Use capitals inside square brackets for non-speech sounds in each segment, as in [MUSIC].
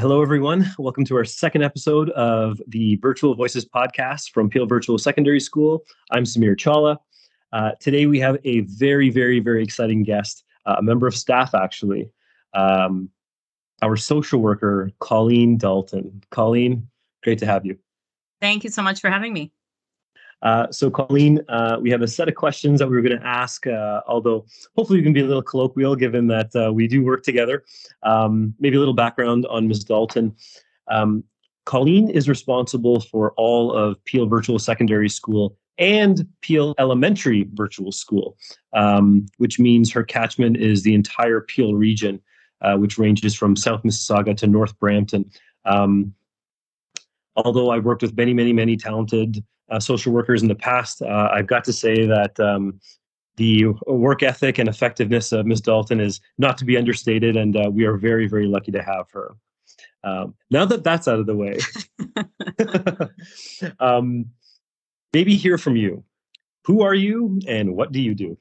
hello, everyone. Welcome to our second episode of the Virtual Voices podcast from Peel Virtual Secondary School. I'm Samir Chawla. Uh, today, we have a very, very, very exciting guest, uh, a member of staff, actually, um, our social worker, Colleen Dalton. Colleen, great to have you. Thank you so much for having me. Uh, so, Colleen, uh, we have a set of questions that we were going to ask, uh, although hopefully we can be a little colloquial given that uh, we do work together. Um, maybe a little background on Ms. Dalton. Um, Colleen is responsible for all of Peel Virtual Secondary School and Peel Elementary Virtual School, um, which means her catchment is the entire Peel region, uh, which ranges from South Mississauga to North Brampton. Um, although I've worked with many, many, many talented social workers in the past, uh, I've got to say that um, the work ethic and effectiveness of Ms. Dalton is not to be understated, and uh, we are very, very lucky to have her. Um, now that that's out of the way, [LAUGHS] um, maybe hear from you. Who are you, and what do you do?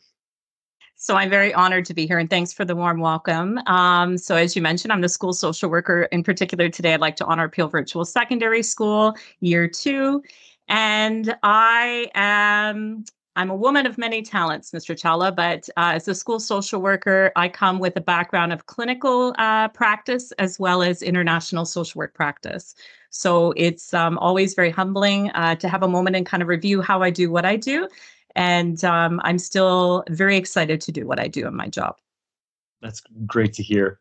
So I'm very honored to be here and thanks for the warm welcome. Um, so as you mentioned, I'm the school social worker. In particular, today I'd like to honor Peel Virtual Secondary School, year two. And I am I'm a woman of many talents, Mr. Chawla, but uh, as a school social worker, I come with a background of clinical uh, practice as well as international social work practice. So it's um, always very humbling uh, to have a moment and kind of review how I do what I do. And um, I'm still very excited to do what I do in my job. That's great to hear.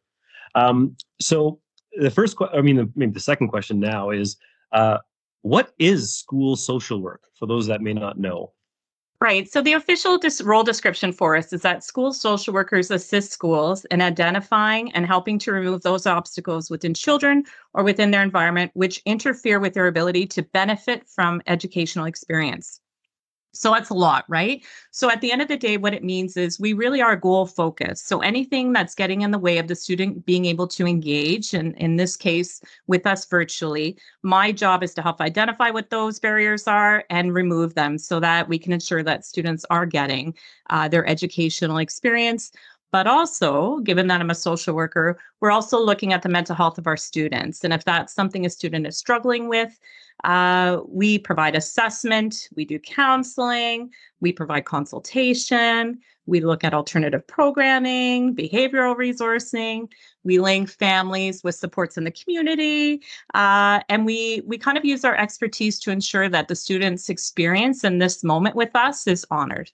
Um, so the first, que- I mean, the, maybe the second question now is, uh, what is school social work for those that may not know? Right. So the official role description for us is that school social workers assist schools in identifying and helping to remove those obstacles within children or within their environment which interfere with their ability to benefit from educational experience. So that's a lot, right? So at the end of the day, what it means is we really are goal focused. So anything that's getting in the way of the student being able to engage, and in this case, with us virtually, my job is to help identify what those barriers are and remove them so that we can ensure that students are getting uh, their educational experience but also, given that I'm a social worker, we're also looking at the mental health of our students. And if that's something a student is struggling with, uh, we provide assessment, we do counseling, we provide consultation, we look at alternative programming, behavioral resourcing, we link families with supports in the community, uh, and we we kind of use our expertise to ensure that the student's experience in this moment with us is honored.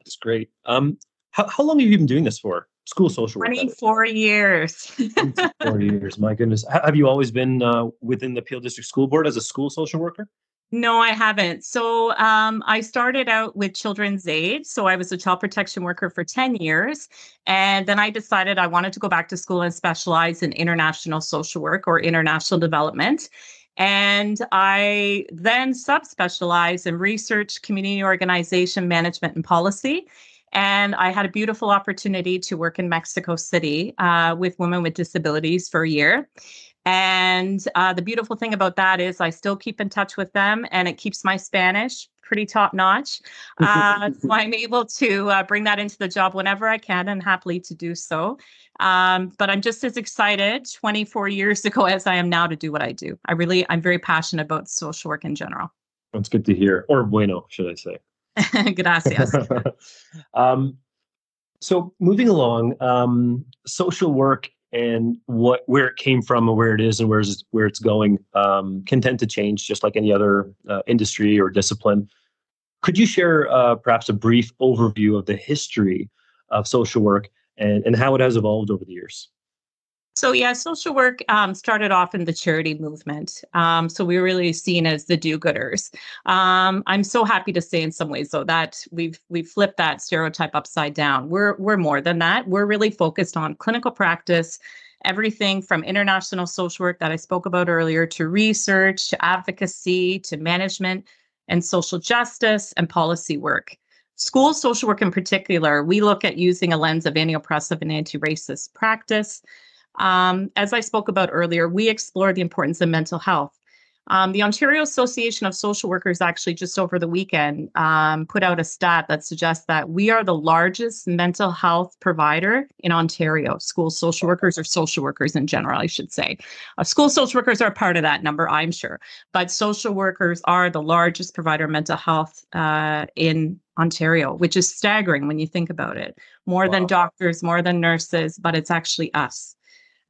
That's great. Um, how, how long have you been doing this for? School social work. 24 years. 24 [LAUGHS] years. My goodness. Have you always been uh, within the Peel District School Board as a school social worker? No, I haven't. So um, I started out with Children's Aid. So I was a child protection worker for 10 years. And then I decided I wanted to go back to school and specialize in international social work or international development. And I then subspecialized in research, community organization, management, and policy. And I had a beautiful opportunity to work in Mexico City uh, with women with disabilities for a year. And uh, the beautiful thing about that is I still keep in touch with them and it keeps my Spanish pretty top notch. [LAUGHS] Uh, so I'm able to uh, bring that into the job whenever I can and happily to do so. Um, but I'm just as excited 24 years [LAUGHS] ago as I am now to do what I do. I really, I'm very passionate about social work in general. That's good to hear. Or bueno, should I say. [LAUGHS] Gracias. [LAUGHS] um, so moving along, um, social work and what where it came from and where it is and where it's, where it's going um, can tend to change just like any other uh, industry or discipline. Could you share uh, perhaps a brief overview of the history of social work and, and how it has evolved over the years? So yeah, social work um, started off in the charity movement. Um, so we were really seen as the do-gooders. Um, I'm so happy to say, in some ways, though, that we've we've flipped that stereotype upside down. We're we're more than that. We're really focused on clinical practice, everything from international social work that I spoke about earlier to research, to advocacy, to management and social justice and policy work. School social work, in particular, we look at using a lens of anti-oppressive and anti-racist practice. Um, as I spoke about earlier, we explore the importance of mental health. Um, the Ontario Association of Social Workers actually just over the weekend um, put out a stat that suggests that we are the largest mental health provider in Ontario. School social workers or social workers in general, I should say. Uh, school social workers are part of that number, I'm sure, but social workers are the largest provider of mental health uh, in Ontario, which is staggering when you think about it. More wow. than doctors, more than nurses, but it's actually us.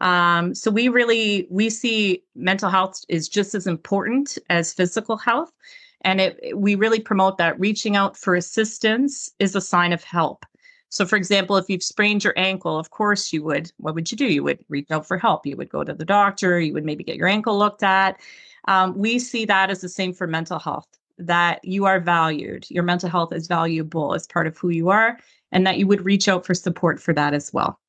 Um, so we really we see mental health is just as important as physical health, and it, we really promote that reaching out for assistance is a sign of help. So, for example, if you've sprained your ankle, of course you would. What would you do? You would reach out for help. You would go to the doctor. You would maybe get your ankle looked at. Um, we see that as the same for mental health. That you are valued. Your mental health is valuable as part of who you are, and that you would reach out for support for that as well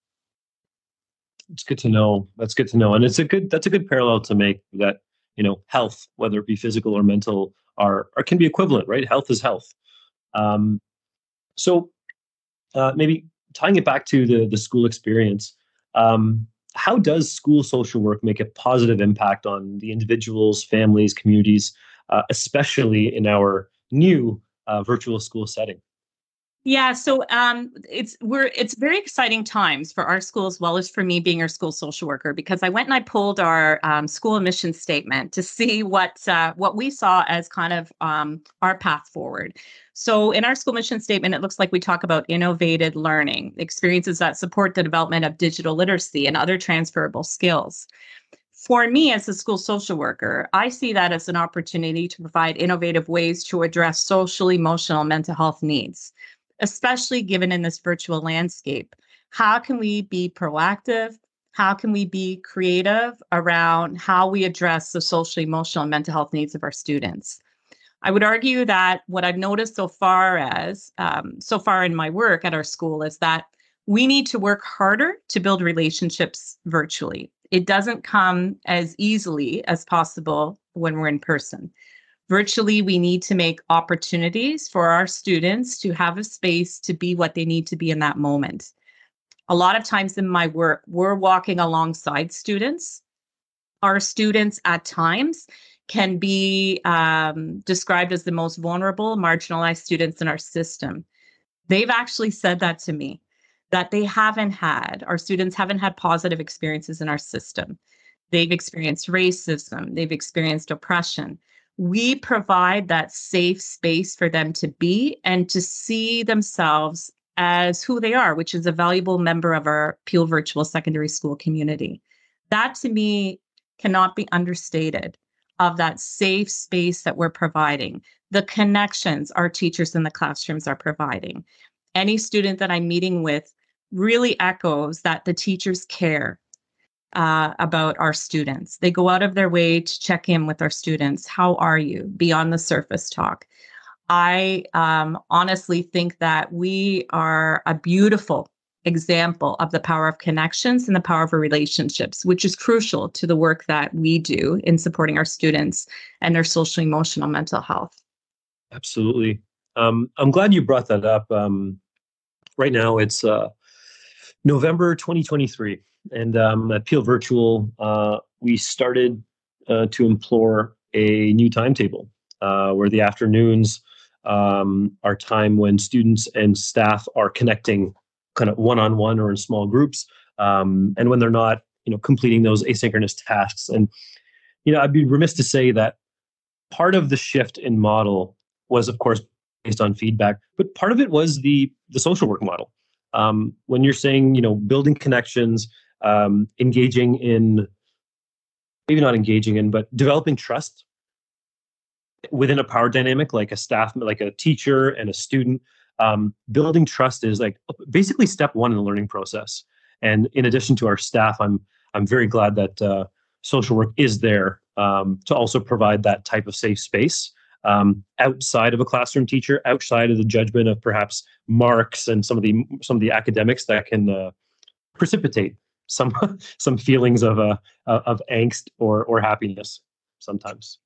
it's good to know. That's good to know, and it's a good that's a good parallel to make that you know health, whether it be physical or mental, are or can be equivalent, right? Health is health. Um, so uh, maybe tying it back to the the school experience. Um, how does school social work make a positive impact on the individuals, families, communities, uh, especially in our new uh, virtual school setting? Yeah, so um, it's we're it's very exciting times for our school as well as for me being our school social worker because I went and I pulled our um, school mission statement to see what uh, what we saw as kind of um, our path forward. So in our school mission statement, it looks like we talk about innovative learning experiences that support the development of digital literacy and other transferable skills. For me, as a school social worker, I see that as an opportunity to provide innovative ways to address social, emotional, mental health needs especially given in this virtual landscape. How can we be proactive? How can we be creative around how we address the social, emotional, and mental health needs of our students? I would argue that what I've noticed so far as um, so far in my work at our school is that we need to work harder to build relationships virtually. It doesn't come as easily as possible when we're in person virtually we need to make opportunities for our students to have a space to be what they need to be in that moment. A lot of times in my work we're walking alongside students. Our students at times can be um, described as the most vulnerable marginalized students in our system. They've actually said that to me that they haven't had our students haven't had positive experiences in our system. They've experienced racism they've experienced oppression we provide that safe space for them to be and to see themselves as who they are, which is a valuable member of our Peel Virtual Secondary School community. That to me cannot be understated of that safe space that we're providing, the connections our teachers in the classrooms are providing. Any student that I'm meeting with really echoes that the teachers care, uh, about our students. They go out of their way to check in with our students. How are you? Beyond the surface talk. I um, honestly think that we are a beautiful example of the power of connections and the power of relationships, which is crucial to the work that we do in supporting our students and their social, emotional, mental health. Absolutely. Um, I'm glad you brought that up. Um, right now, it's uh, November 2023. And um, at Peel Virtual, uh, we started uh, to implore a new timetable uh, where the afternoons um, are time when students and staff are connecting kind of one-on-one or in small groups um, and when they're not you know completing those asynchronous tasks. And you know i'd be remiss to say that part of the shift in model was of course based on feedback but part of it was the the social work model. Um, when you're saying you know building connections um, engaging in maybe not engaging in but developing trust within a power dynamic like a staff like a teacher and a student. Um, building trust is like basically step one in the learning process. And in addition to our staff i'm i'm very glad that uh, social work is there um, to also provide that type of safe space um, outside of a classroom teacher outside of the judgment of perhaps marks and some of the some of the academics that can uh, precipitate some [LAUGHS] some feelings of uh, of angst or or happiness sometimes.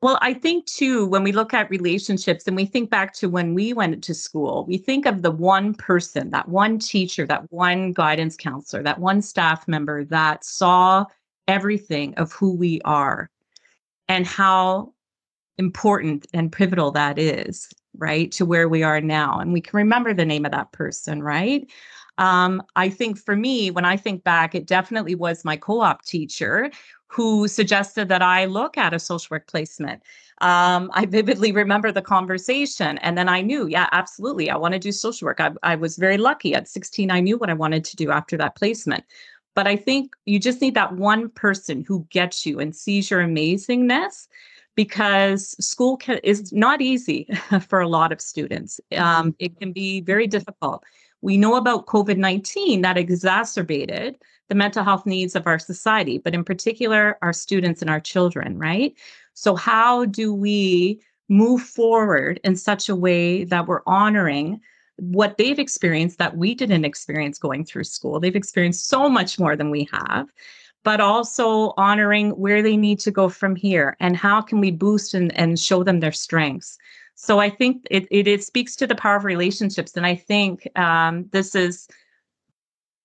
Well, I think too, when we look at relationships and we think back to when we went to school, we think of the one person, that one teacher, that one guidance counselor, that one staff member that saw everything of who we are. and how important and pivotal that is, right, to where we are now. And we can remember the name of that person, right? Um, I think for me, when I think back, it definitely was my co op teacher who suggested that I look at a social work placement. Um, I vividly remember the conversation. And then I knew, yeah, absolutely, I want to do social work. I, I was very lucky. At 16, I knew what I wanted to do after that placement. But I think you just need that one person who gets you and sees your amazingness because school can, is not easy [LAUGHS] for a lot of students. Um, it can be very difficult. We know about COVID 19 that exacerbated the mental health needs of our society, but in particular, our students and our children, right? So, how do we move forward in such a way that we're honoring what they've experienced that we didn't experience going through school? They've experienced so much more than we have, but also honoring where they need to go from here and how can we boost and, and show them their strengths. So I think it, it, it speaks to the power of relationships. And I think um, this is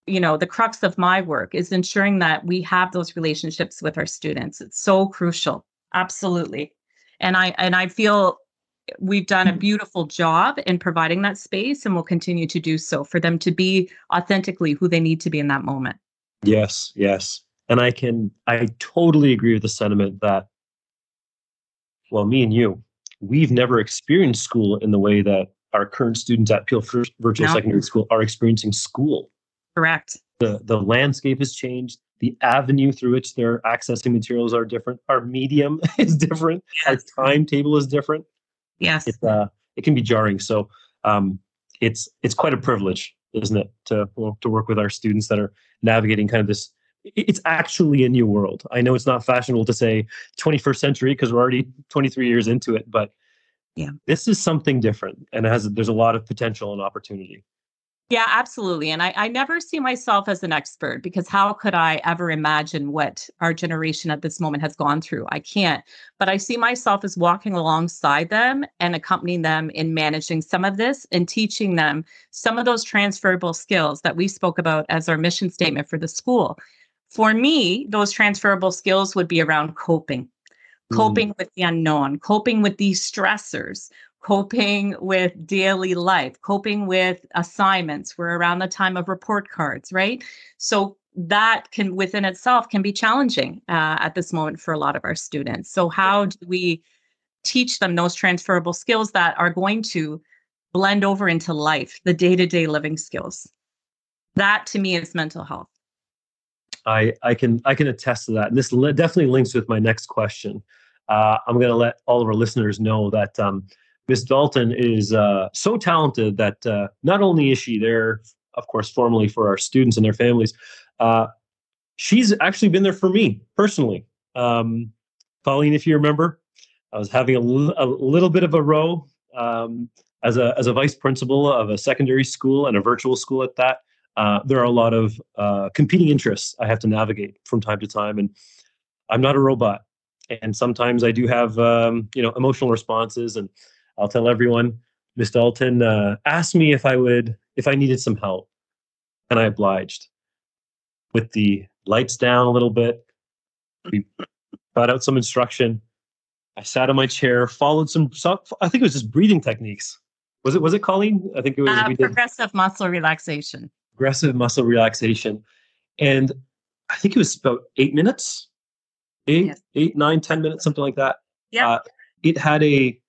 you know the crux of my work is ensuring that we have those relationships with our students it's so crucial absolutely and i and i feel we've done a mm-hmm. beautiful job in providing that space and we'll continue to do so for them to be authentically who they need to be in that moment yes yes and i can i totally agree with the sentiment that well me and you we've never experienced school in the way that our current students at Peel Virtual no. Secondary School are experiencing school. Correct. The the landscape has changed. The avenue through which they're accessing materials are different. Our medium [LAUGHS] is different. Yes. Our timetable is different. Yes. It, uh, it can be jarring. So um, it's it's quite a privilege, isn't it, to to work with our students that are navigating kind of this it's actually a new world. I know it's not fashionable to say 21st century because we're already [LAUGHS] 23 years into it, but yeah, this is something different and it has there's a lot of potential and opportunity. Yeah, absolutely. And I, I never see myself as an expert because how could I ever imagine what our generation at this moment has gone through? I can't. But I see myself as walking alongside them and accompanying them in managing some of this and teaching them some of those transferable skills that we spoke about as our mission statement for the school. For me, those transferable skills would be around coping, coping mm. with the unknown, coping with these stressors, coping with daily life, coping with assignments. We're around the time of report cards, right? So that can within itself can be challenging uh, at this moment for a lot of our students. So how do we teach them those transferable skills that are going to blend over into life, the day-to-day living skills? That to me is mental health. I, I can I can attest to that. And this definitely links with my next question. Uh, I'm going to let all of our listeners know that um, Miss Dalton is uh, so talented that uh, not only is she there, of course, formally for our students and their families, uh, she's actually been there for me personally. Um, Colleen, if you remember, I was having a, l- a little bit of a row um, as a as a vice principal of a secondary school and a virtual school at that uh, there are a lot of uh, competing interests I have to navigate from time to time, and I'm not a robot. And sometimes I do have, um, you know, emotional responses, and I'll tell everyone, Miss Dalton uh, asked me if I would, if I needed some help, and I obliged. With the lights down a little bit, we got out some instruction. I sat in my chair, followed some, I think it was just breathing techniques. Was it? Was it Colleen? I think it was. Uh, progressive muscle relaxation aggressive muscle relaxation. And I think it was about eight minutes, eight, yes. eight, nine, ten minutes, something like that. Yeah. Uh, it had a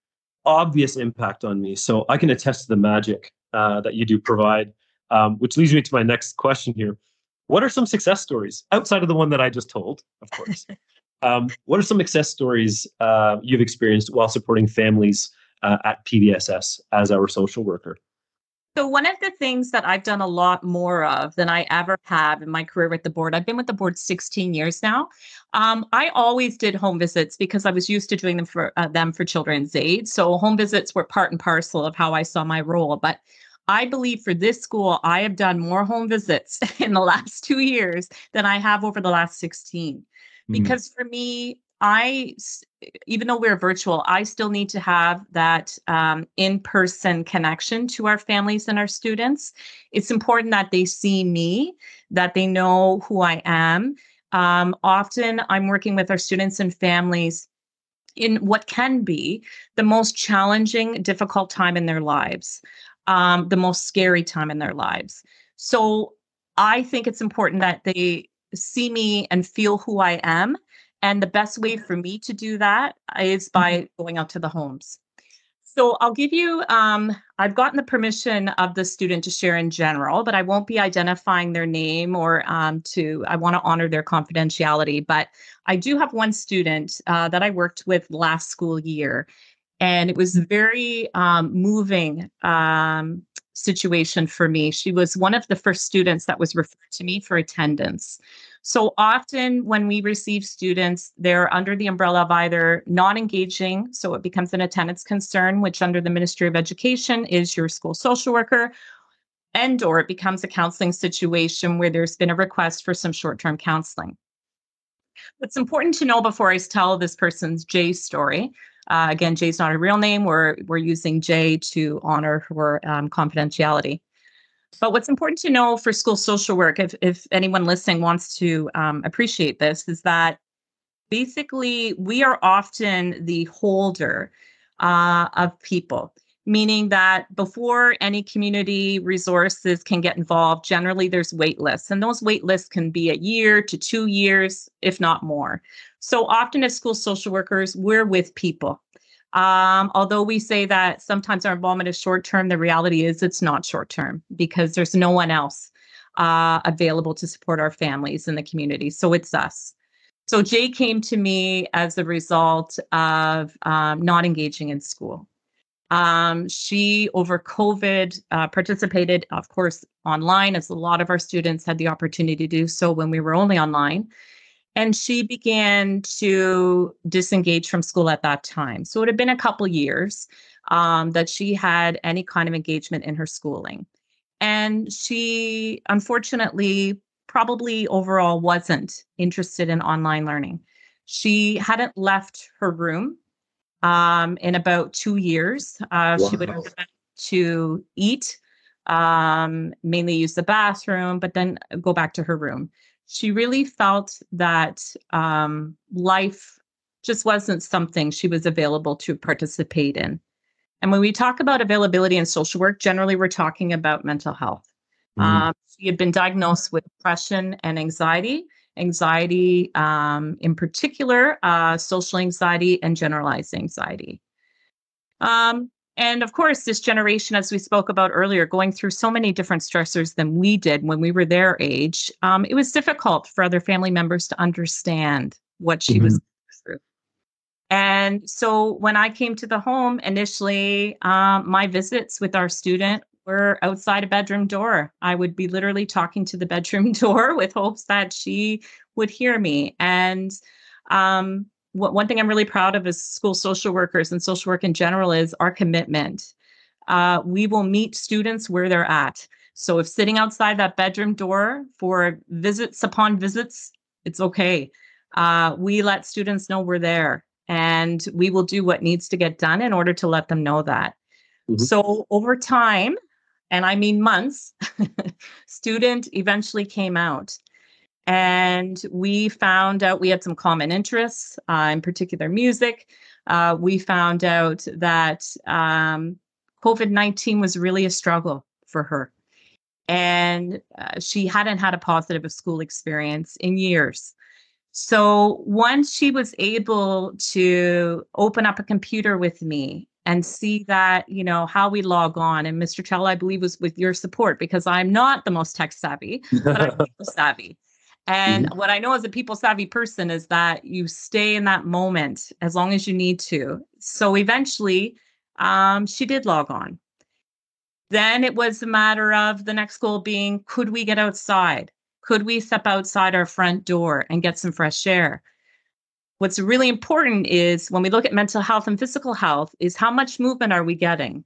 obvious impact on me. So I can attest to the magic uh, that you do provide, um, which leads me to my next question here. What are some success stories outside of the one that I just told, of course? [LAUGHS] um, what are some success stories uh, you've experienced while supporting families uh, at PVSS as our social worker? So, one of the things that I've done a lot more of than I ever have in my career with the board, I've been with the board 16 years now. Um, I always did home visits because I was used to doing them for uh, them for children's aid. So, home visits were part and parcel of how I saw my role. But I believe for this school, I have done more home visits [LAUGHS] in the last two years than I have over the last 16. Mm-hmm. Because for me, I, even though we're virtual, I still need to have that um, in person connection to our families and our students. It's important that they see me, that they know who I am. Um, often I'm working with our students and families in what can be the most challenging, difficult time in their lives, um, the most scary time in their lives. So I think it's important that they see me and feel who I am. And the best way for me to do that is by mm-hmm. going out to the homes. So I'll give you, um, I've gotten the permission of the student to share in general, but I won't be identifying their name or um, to, I want to honor their confidentiality. But I do have one student uh, that I worked with last school year, and it was very um, moving um, situation for me. She was one of the first students that was referred to me for attendance. So often when we receive students, they're under the umbrella of either non engaging, so it becomes an attendance concern, which under the Ministry of Education is your school social worker, and or it becomes a counseling situation where there's been a request for some short-term counseling. What's important to know before I tell this person's J story, uh, again, Jay's not a real name. We're we're using Jay to honor her um, confidentiality. But what's important to know for school social work, if, if anyone listening wants to um, appreciate this, is that basically we are often the holder uh, of people, meaning that before any community resources can get involved, generally there's wait lists, and those wait lists can be a year to two years, if not more. So often as school social workers, we're with people. Um, although we say that sometimes our involvement is short term, the reality is it's not short term because there's no one else uh, available to support our families in the community. So it's us. So Jay came to me as a result of um, not engaging in school. Um, she, over COVID, uh, participated, of course, online, as a lot of our students had the opportunity to do so when we were only online. And she began to disengage from school at that time. So it had been a couple years um, that she had any kind of engagement in her schooling. And she, unfortunately, probably overall wasn't interested in online learning. She hadn't left her room um, in about two years. Uh, wow. She would go to eat, um, mainly use the bathroom, but then go back to her room she really felt that um, life just wasn't something she was available to participate in. And when we talk about availability in social work, generally we're talking about mental health. Mm-hmm. Um, she had been diagnosed with depression and anxiety, anxiety um, in particular, uh, social anxiety, and generalized anxiety. Um, and of course, this generation, as we spoke about earlier, going through so many different stressors than we did when we were their age, um, it was difficult for other family members to understand what she mm-hmm. was through. And so when I came to the home initially, um, my visits with our student were outside a bedroom door. I would be literally talking to the bedroom [LAUGHS] door with hopes that she would hear me. And um, one thing I'm really proud of as school social workers and social work in general is our commitment. Uh, we will meet students where they're at. So if sitting outside that bedroom door for visits upon visits, it's okay. Uh, we let students know we're there and we will do what needs to get done in order to let them know that. Mm-hmm. So over time, and I mean months, [LAUGHS] student eventually came out. And we found out we had some common interests, uh, in particular music. Uh, we found out that um, COVID 19 was really a struggle for her. And uh, she hadn't had a positive school experience in years. So once she was able to open up a computer with me and see that, you know, how we log on, and Mr. Chawla, I believe, was with your support because I'm not the most tech savvy, but I'm [LAUGHS] savvy. And mm-hmm. what I know as a people savvy person is that you stay in that moment as long as you need to. So eventually, um, she did log on. Then it was a matter of the next goal being could we get outside? Could we step outside our front door and get some fresh air? What's really important is when we look at mental health and physical health, is how much movement are we getting?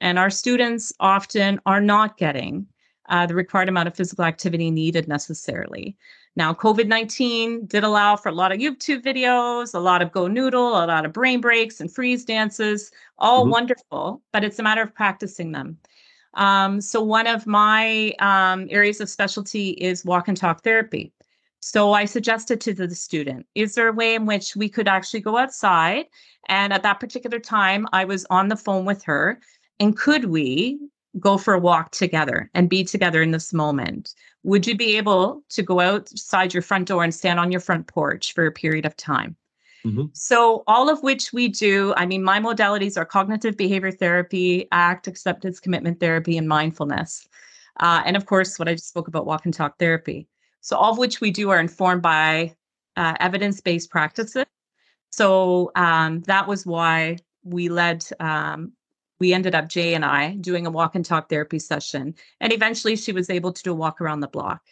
And our students often are not getting uh, the required amount of physical activity needed necessarily. Now, COVID 19 did allow for a lot of YouTube videos, a lot of Go Noodle, a lot of brain breaks and freeze dances, all mm-hmm. wonderful, but it's a matter of practicing them. Um, so, one of my um, areas of specialty is walk and talk therapy. So I suggested to the student, is there a way in which we could actually go outside? And at that particular time, I was on the phone with her. And could we go for a walk together and be together in this moment? Would you be able to go outside your front door and stand on your front porch for a period of time? Mm-hmm. So, all of which we do. I mean, my modalities are cognitive behavior therapy, ACT, acceptance commitment therapy, and mindfulness. Uh, and of course, what I just spoke about, walk and talk therapy. So, all of which we do are informed by uh, evidence based practices. So, um, that was why we led, um, we ended up, Jay and I, doing a walk and talk therapy session. And eventually, she was able to do a walk around the block.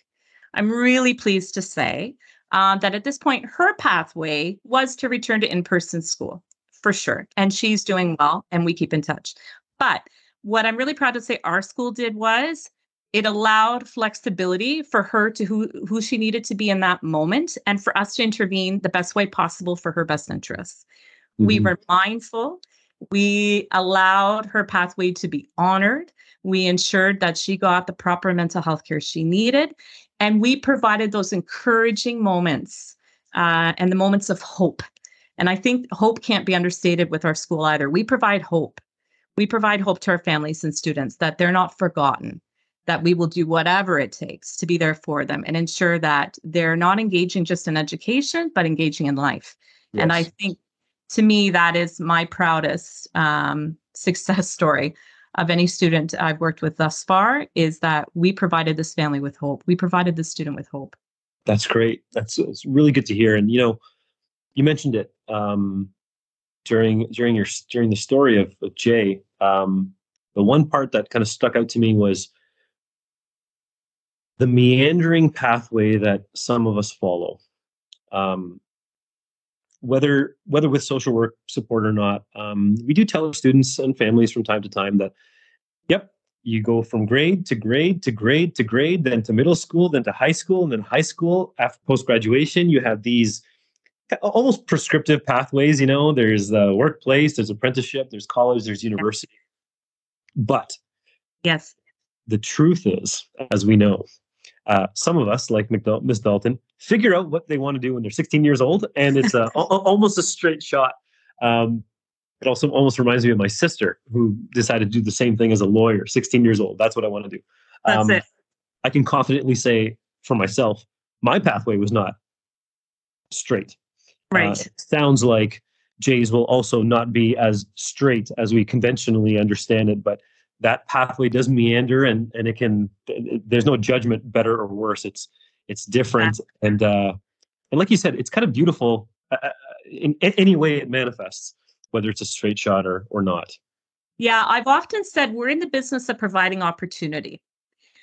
I'm really pleased to say um, that at this point, her pathway was to return to in person school for sure. And she's doing well, and we keep in touch. But what I'm really proud to say our school did was it allowed flexibility for her to who, who she needed to be in that moment and for us to intervene the best way possible for her best interests. Mm-hmm. We were mindful. We allowed her pathway to be honored. We ensured that she got the proper mental health care she needed. And we provided those encouraging moments uh, and the moments of hope. And I think hope can't be understated with our school either. We provide hope. We provide hope to our families and students that they're not forgotten, that we will do whatever it takes to be there for them and ensure that they're not engaging just in education, but engaging in life. Yes. And I think to me, that is my proudest um, [LAUGHS] success story of any student I've worked with thus far is that we provided this family with hope. We provided the student with hope. That's great. That's it's really good to hear. And you know, you mentioned it um, during during your during the story of, of Jay. Um, the one part that kind of stuck out to me was the meandering pathway that some of us follow. Um, whether whether with social work support or not, um, we do tell students and families from time to time that, yep, you go from grade to grade to grade to grade, then to middle school, then to high school, and then high school. After post graduation, you have these almost prescriptive pathways. You know, there's the workplace, there's apprenticeship, there's college, there's university. But yes, the truth is, as we know, uh, some of us, like Miss Dalton, figure out what they want to do when they're 16 years old, and it's a, almost a straight shot. Um, it also almost reminds me of my sister, who decided to do the same thing as a lawyer, 16 years old. That's what I want to do. Um, it. I can confidently say for myself, my pathway was not straight. Right. Uh, sounds like Jay's will also not be as straight as we conventionally understand it, but that pathway does meander and and it can there's no judgment better or worse. It's it's different. Yeah. and uh and like you said it's kind of beautiful uh, uh in, in any way it manifests whether it's a straight shot or or not. Yeah i've often said we're in the business of providing opportunity.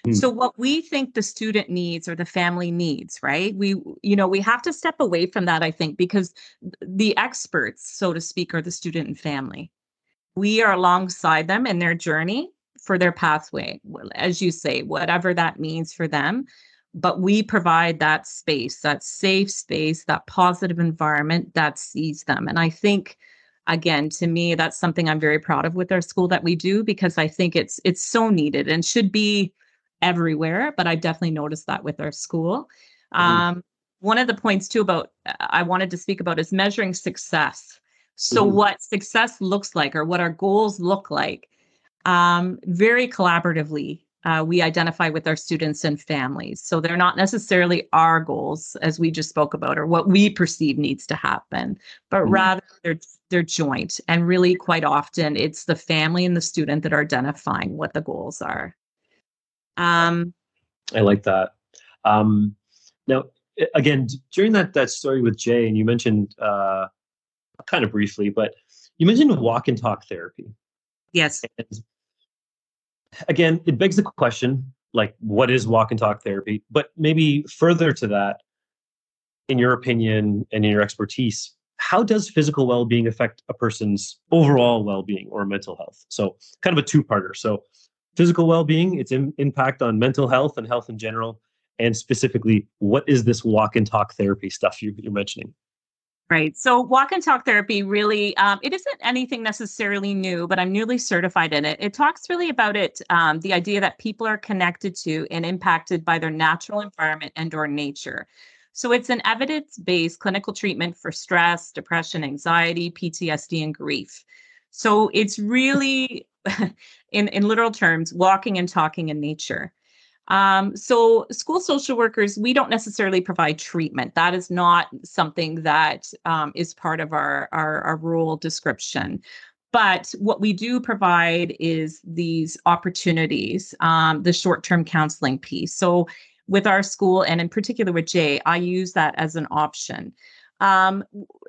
Hmm. so what we think the student needs or the family needs right? We you know we have to step away from that i think because the experts so to speak are the student and family we are alongside them in their journey for their pathway, as you say, whatever that means for them. But we provide that space, that safe space, that positive environment that sees them. And I think, again, to me, that's something I'm very proud of with our school that we do because I think it's it's so needed and should be everywhere. But i've definitely noticed that with our school. Mm-hmm. Um, one of the points too about I wanted to speak about is measuring success so, mm-hmm. what success looks like or what our goals look like, um, very collaboratively, uh, we identify with our students and families. So, they're not necessarily our goals, as we just spoke about, or what we perceive needs to happen, but mm-hmm. rather they're, they're joint. And really, quite often, it's the family and the student that are identifying what the goals are. Um, I like that. Um, now, again, during that that story with Jay, and you mentioned uh, kind of briefly, but you mentioned walk and talk therapy. Yes. And again, it begs the question like, what is walk and talk therapy? But maybe further to that, in your opinion and in your expertise, how does physical well being affect a person's overall well being or mental health? So, kind of a two parter. So, physical well being, its in, impact on mental health and health in general, and specifically, what is this walk and talk therapy stuff you, you're mentioning? Right. So walk and talk therapy really, um, it isn't anything necessarily new, but I'm newly certified in it. It talks really about it, um, the idea that people are connected to and impacted by their natural environment and or nature. So it's an evidence based clinical treatment for stress, depression, anxiety, PTSD, and grief. So it's really, [LAUGHS] in, in literal terms, walking and talking in nature. Um, so, school social workers, we don't necessarily provide treatment. That is not something that um, is part of our, our, our role description. But what we do provide is these opportunities, um, the short term counseling piece. So, with our school and in particular with Jay, I use that as an option. Um,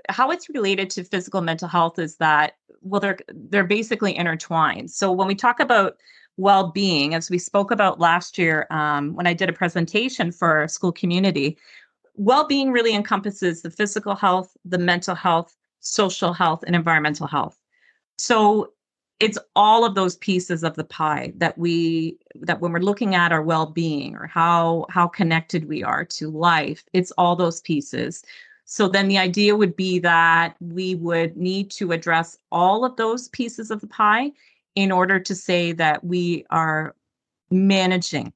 how it's related to physical mental health is that well, they're they're basically intertwined. So when we talk about well-being. As we spoke about last year um, when i did a presentation for our school community well-being really encompasses the physical health the mental health social health and environmental health. So it's all of those pieces of the pie that we that when we're looking at our well-being or how how connected we are to life it's all those pieces. So then the idea would be that we would need to address all of those pieces of the pie in order to say that we are managing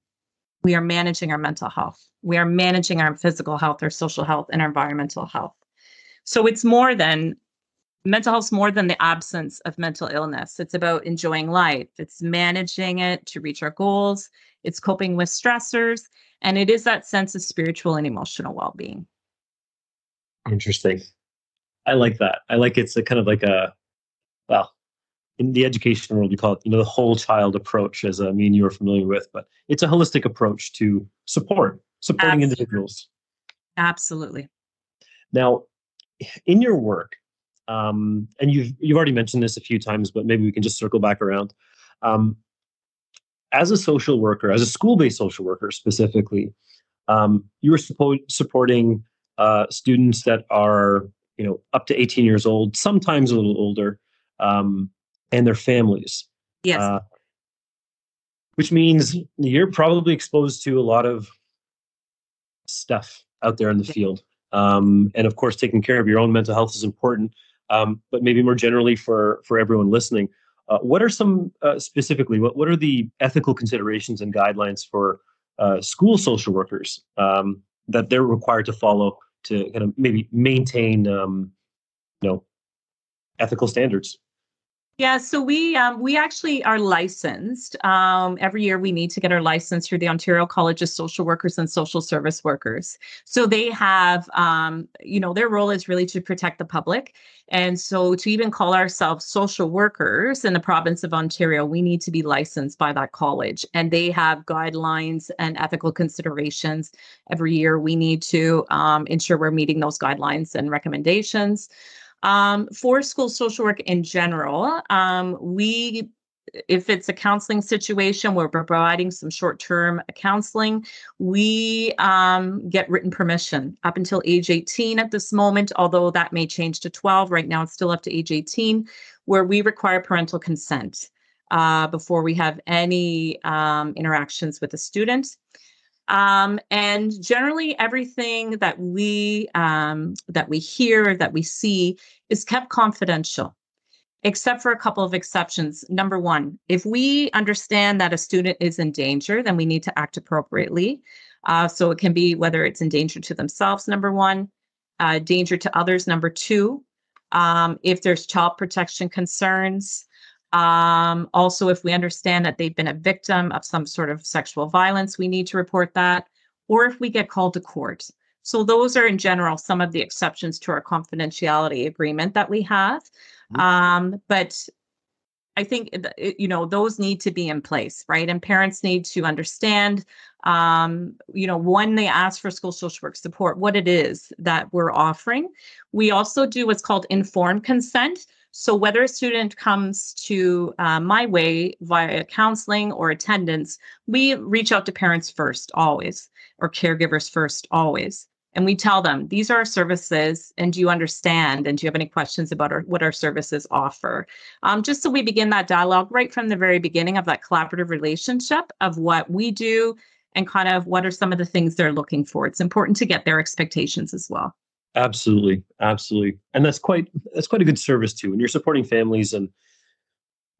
we are managing our mental health. We are managing our physical health our social health and our environmental health. So it's more than mental health is more than the absence of mental illness. It's about enjoying life. It's managing it to reach our goals. It's coping with stressors. And it is that sense of spiritual and emotional well-being. Interesting. I like that. I like it's a kind of like a well in the education world, we call it, you know, the whole child approach, as I uh, mean you are familiar with, but it's a holistic approach to support, supporting Absolutely. individuals. Absolutely. Now, in your work, um, and you've you've already mentioned this a few times, but maybe we can just circle back around. Um, as a social worker, as a school-based social worker specifically, um, you were suppo- supporting uh, students that are, you know, up to 18 years old, sometimes a little older, um, and their families. Yes. Uh, which means you're probably exposed to a lot of stuff out there in the field. Um, and of course, taking care of your own mental health is important. Um, but maybe more generally for for everyone listening, uh, what are some uh, specifically? What what are the ethical considerations and guidelines for uh, school social workers um, that they're required to follow to kind of maybe maintain, um, you know, ethical standards? Yeah, so we um, we actually are licensed. Um, every year, we need to get our license through the Ontario College of Social Workers and Social Service Workers. So they have, um, you know, their role is really to protect the public, and so to even call ourselves social workers in the province of Ontario, we need to be licensed by that college, and they have guidelines and ethical considerations. Every year, we need to um, ensure we're meeting those guidelines and recommendations. Um, for school social work in general, um, we if it's a counseling situation where we're providing some short-term counseling, we um, get written permission up until age 18 at this moment, although that may change to 12. Right now, it's still up to age 18, where we require parental consent uh, before we have any um, interactions with a student. Um, and generally, everything that we um, that we hear, that we see, is kept confidential, except for a couple of exceptions. Number one, if we understand that a student is in danger, then we need to act appropriately. Uh, so it can be whether it's in danger to themselves. Number one, uh, danger to others. Number two, um, if there's child protection concerns. Um, also, if we understand that they've been a victim of some sort of sexual violence, we need to report that, or if we get called to court. So, those are in general some of the exceptions to our confidentiality agreement that we have. Mm-hmm. Um, but I think you know those need to be in place, right? And parents need to understand, um, you know, when they ask for school social work support, what it is that we're offering. We also do what's called informed consent. So, whether a student comes to uh, my way via counseling or attendance, we reach out to parents first, always, or caregivers first, always. And we tell them these are our services, and do you understand? And do you have any questions about our, what our services offer? Um, just so we begin that dialogue right from the very beginning of that collaborative relationship of what we do and kind of what are some of the things they're looking for. It's important to get their expectations as well. Absolutely, absolutely, and that's quite that's quite a good service too. And you're supporting families, and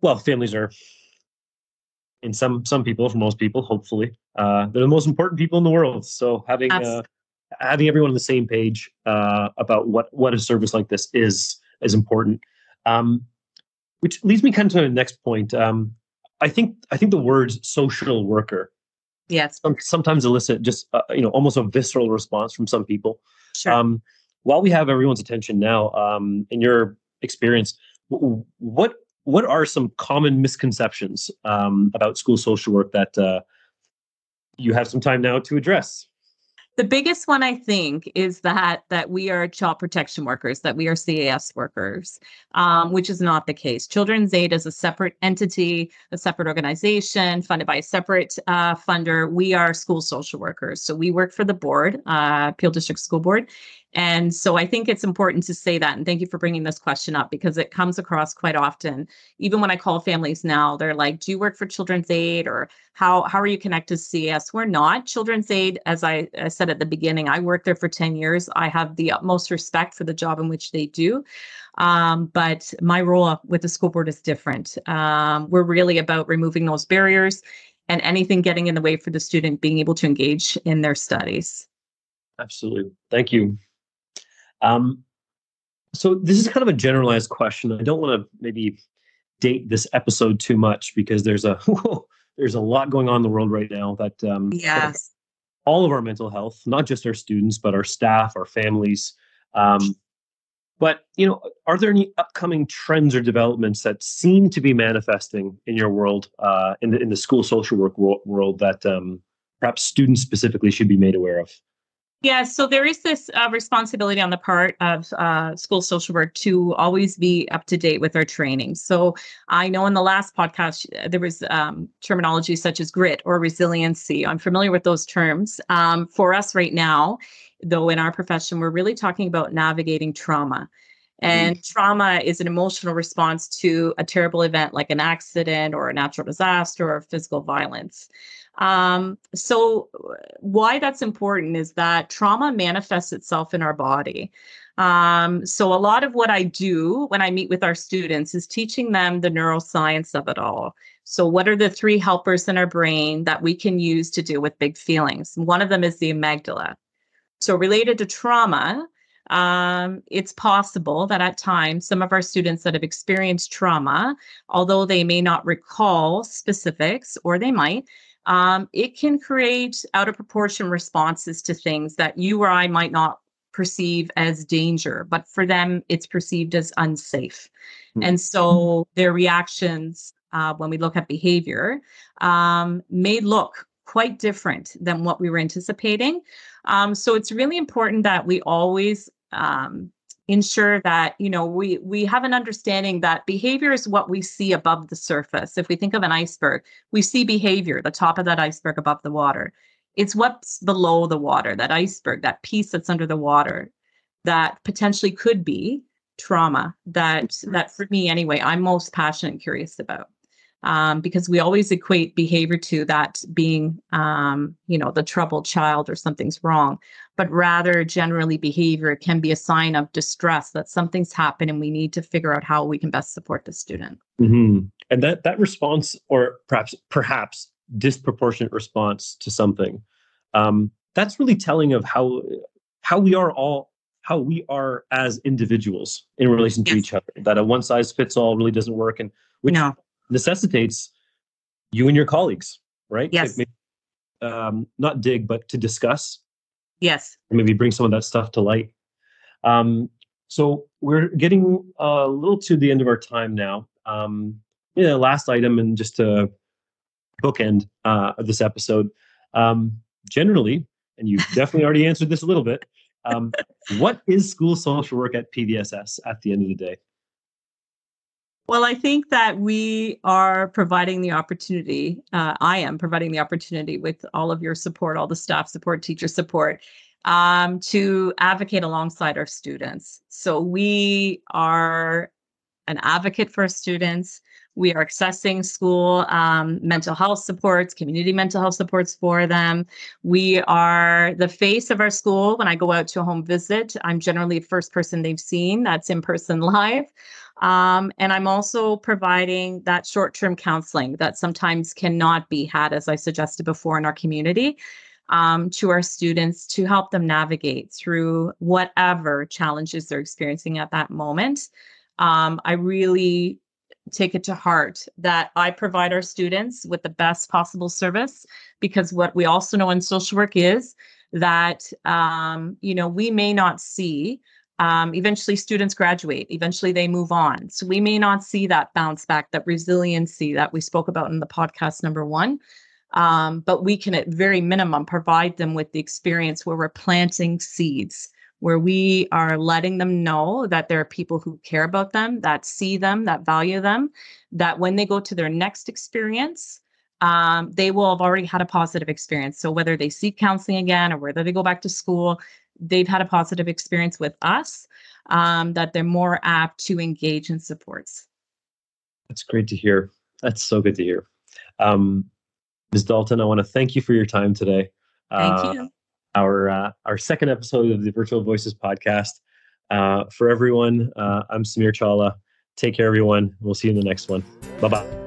well, families are in some some people, for most people, hopefully, uh, they're the most important people in the world. So having uh, having everyone on the same page uh, about what what a service like this is is important. Um, which leads me kind of to the next point. Um, I think I think the words social worker yes sometimes elicit just uh, you know almost a visceral response from some people. Sure. Um, while we have everyone's attention now, um, in your experience, what what are some common misconceptions um, about school social work that uh, you have some time now to address? The biggest one I think is that that we are child protection workers, that we are CAS workers, um, which is not the case. Children's Aid is a separate entity, a separate organization funded by a separate uh, funder. We are school social workers, so we work for the board, uh, Peel District School Board, and so I think it's important to say that. And thank you for bringing this question up because it comes across quite often. Even when I call families now, they're like, Do you work for Children's Aid or how, how are you connected to CS?" We're not. Children's Aid, as I, I said at the beginning, I worked there for 10 years. I have the utmost respect for the job in which they do. Um, but my role with the school board is different. Um, we're really about removing those barriers and anything getting in the way for the student being able to engage in their studies. Absolutely. Thank you. Um, so this is kind of a generalized question. I don't want to maybe date this episode too much because there's a [LAUGHS] there's a lot going on in the world right now that um, yes all of our mental health, not just our students, but our staff, our families. Um, but you know, are there any upcoming trends or developments that seem to be manifesting in your world, uh, in the in the school social work world, that um, perhaps students specifically should be made aware of? Yeah, so there is this uh, responsibility on the part of uh, school social work to always be up to date with our training. So I know in the last podcast uh, there was um, terminology such as grit or resiliency. I'm familiar with those terms. Um, for us right now, though, in our profession, we're really talking about navigating trauma. And mm. trauma is an emotional response to a terrible event like an accident or a natural disaster or physical violence. Um, so, why that's important is that trauma manifests itself in our body. Um, so, a lot of what I do when I meet with our students is teaching them the neuroscience of it all. So, what are the three helpers in our brain that we can use to deal with big feelings? One of them is the amygdala. So, related to trauma, um, it's possible that at times some of our students that have experienced trauma, although they may not recall specifics, or they might, um, it can create out of proportion responses to things that you or I might not perceive as danger, but for them, it's perceived as unsafe. Mm-hmm. And so their reactions uh, when we look at behavior um, may look quite different than what we were anticipating. Um, so it's really important that we always um, ensure that you know we we have an understanding that behavior is what we see above the surface. If we think of an iceberg we see behavior the top of that iceberg above the water. It's what's below the water that iceberg that piece that's under the water that potentially could be trauma that that for me anyway i'm most passionate and curious about um, because we always equate behavior to that being, um, you know, the troubled child or something's wrong, but rather generally behavior can be a sign of distress that something's happened and we need to figure out how we can best support the student. Mm-hmm. And that that response, or perhaps perhaps disproportionate response to something, um, that's really telling of how how we are all how we are as individuals in relation to yes. each other. That a one size fits all really doesn't work, and which no necessitates you and your colleagues, right? Yes. Like maybe, um, not dig, but to discuss. Yes. maybe bring some of that stuff to light. Um, so we're getting a little to the end of our time now. Um, yeah, last item, and just to bookend uh, this episode. Um, generally, and you've [LAUGHS] definitely already answered this a little bit. Um, what is school social work at PVSS at the end of the day? Well, I think that we are providing the opportunity. Uh, I am providing the opportunity with all of your support, all the staff support, teacher support, um, to advocate alongside our students. So we are an advocate for students. We are accessing school um, mental health supports, community mental health supports for them. We are the face of our school. When I go out to a home visit, I'm generally the first person they've seen that's in person [LAUGHS] live. Um, and I'm also providing that short term counseling that sometimes cannot be had, as I suggested before, in our community. um, to our students to help them navigate through whatever challenges they're experiencing at that moment. Um, I really take it to heart that I provide our students with the best possible service because what we also know in social work is that um, you know we may not see um, eventually students graduate eventually they move on. So we may not see that bounce back that resiliency that we spoke about in the podcast number one um, but we can at very minimum provide them with the experience where we're planting seeds where we are letting them know that there are people who care about them that see them that value them that when they go to their next experience um, they will have already had a positive experience. So whether they seek counseling again or whether they go back to school, they've had a positive experience with us, um, that they're more apt to engage in supports. That's great to hear. That's so good to hear. Um, Ms. Dalton, I want to thank you for your time today. Thank uh, you. Our uh, our second episode of the Virtual Voices podcast. Uh, for everyone, uh, I'm Samir Chawla. Take care, everyone. We'll see you in the next one. Bye bye.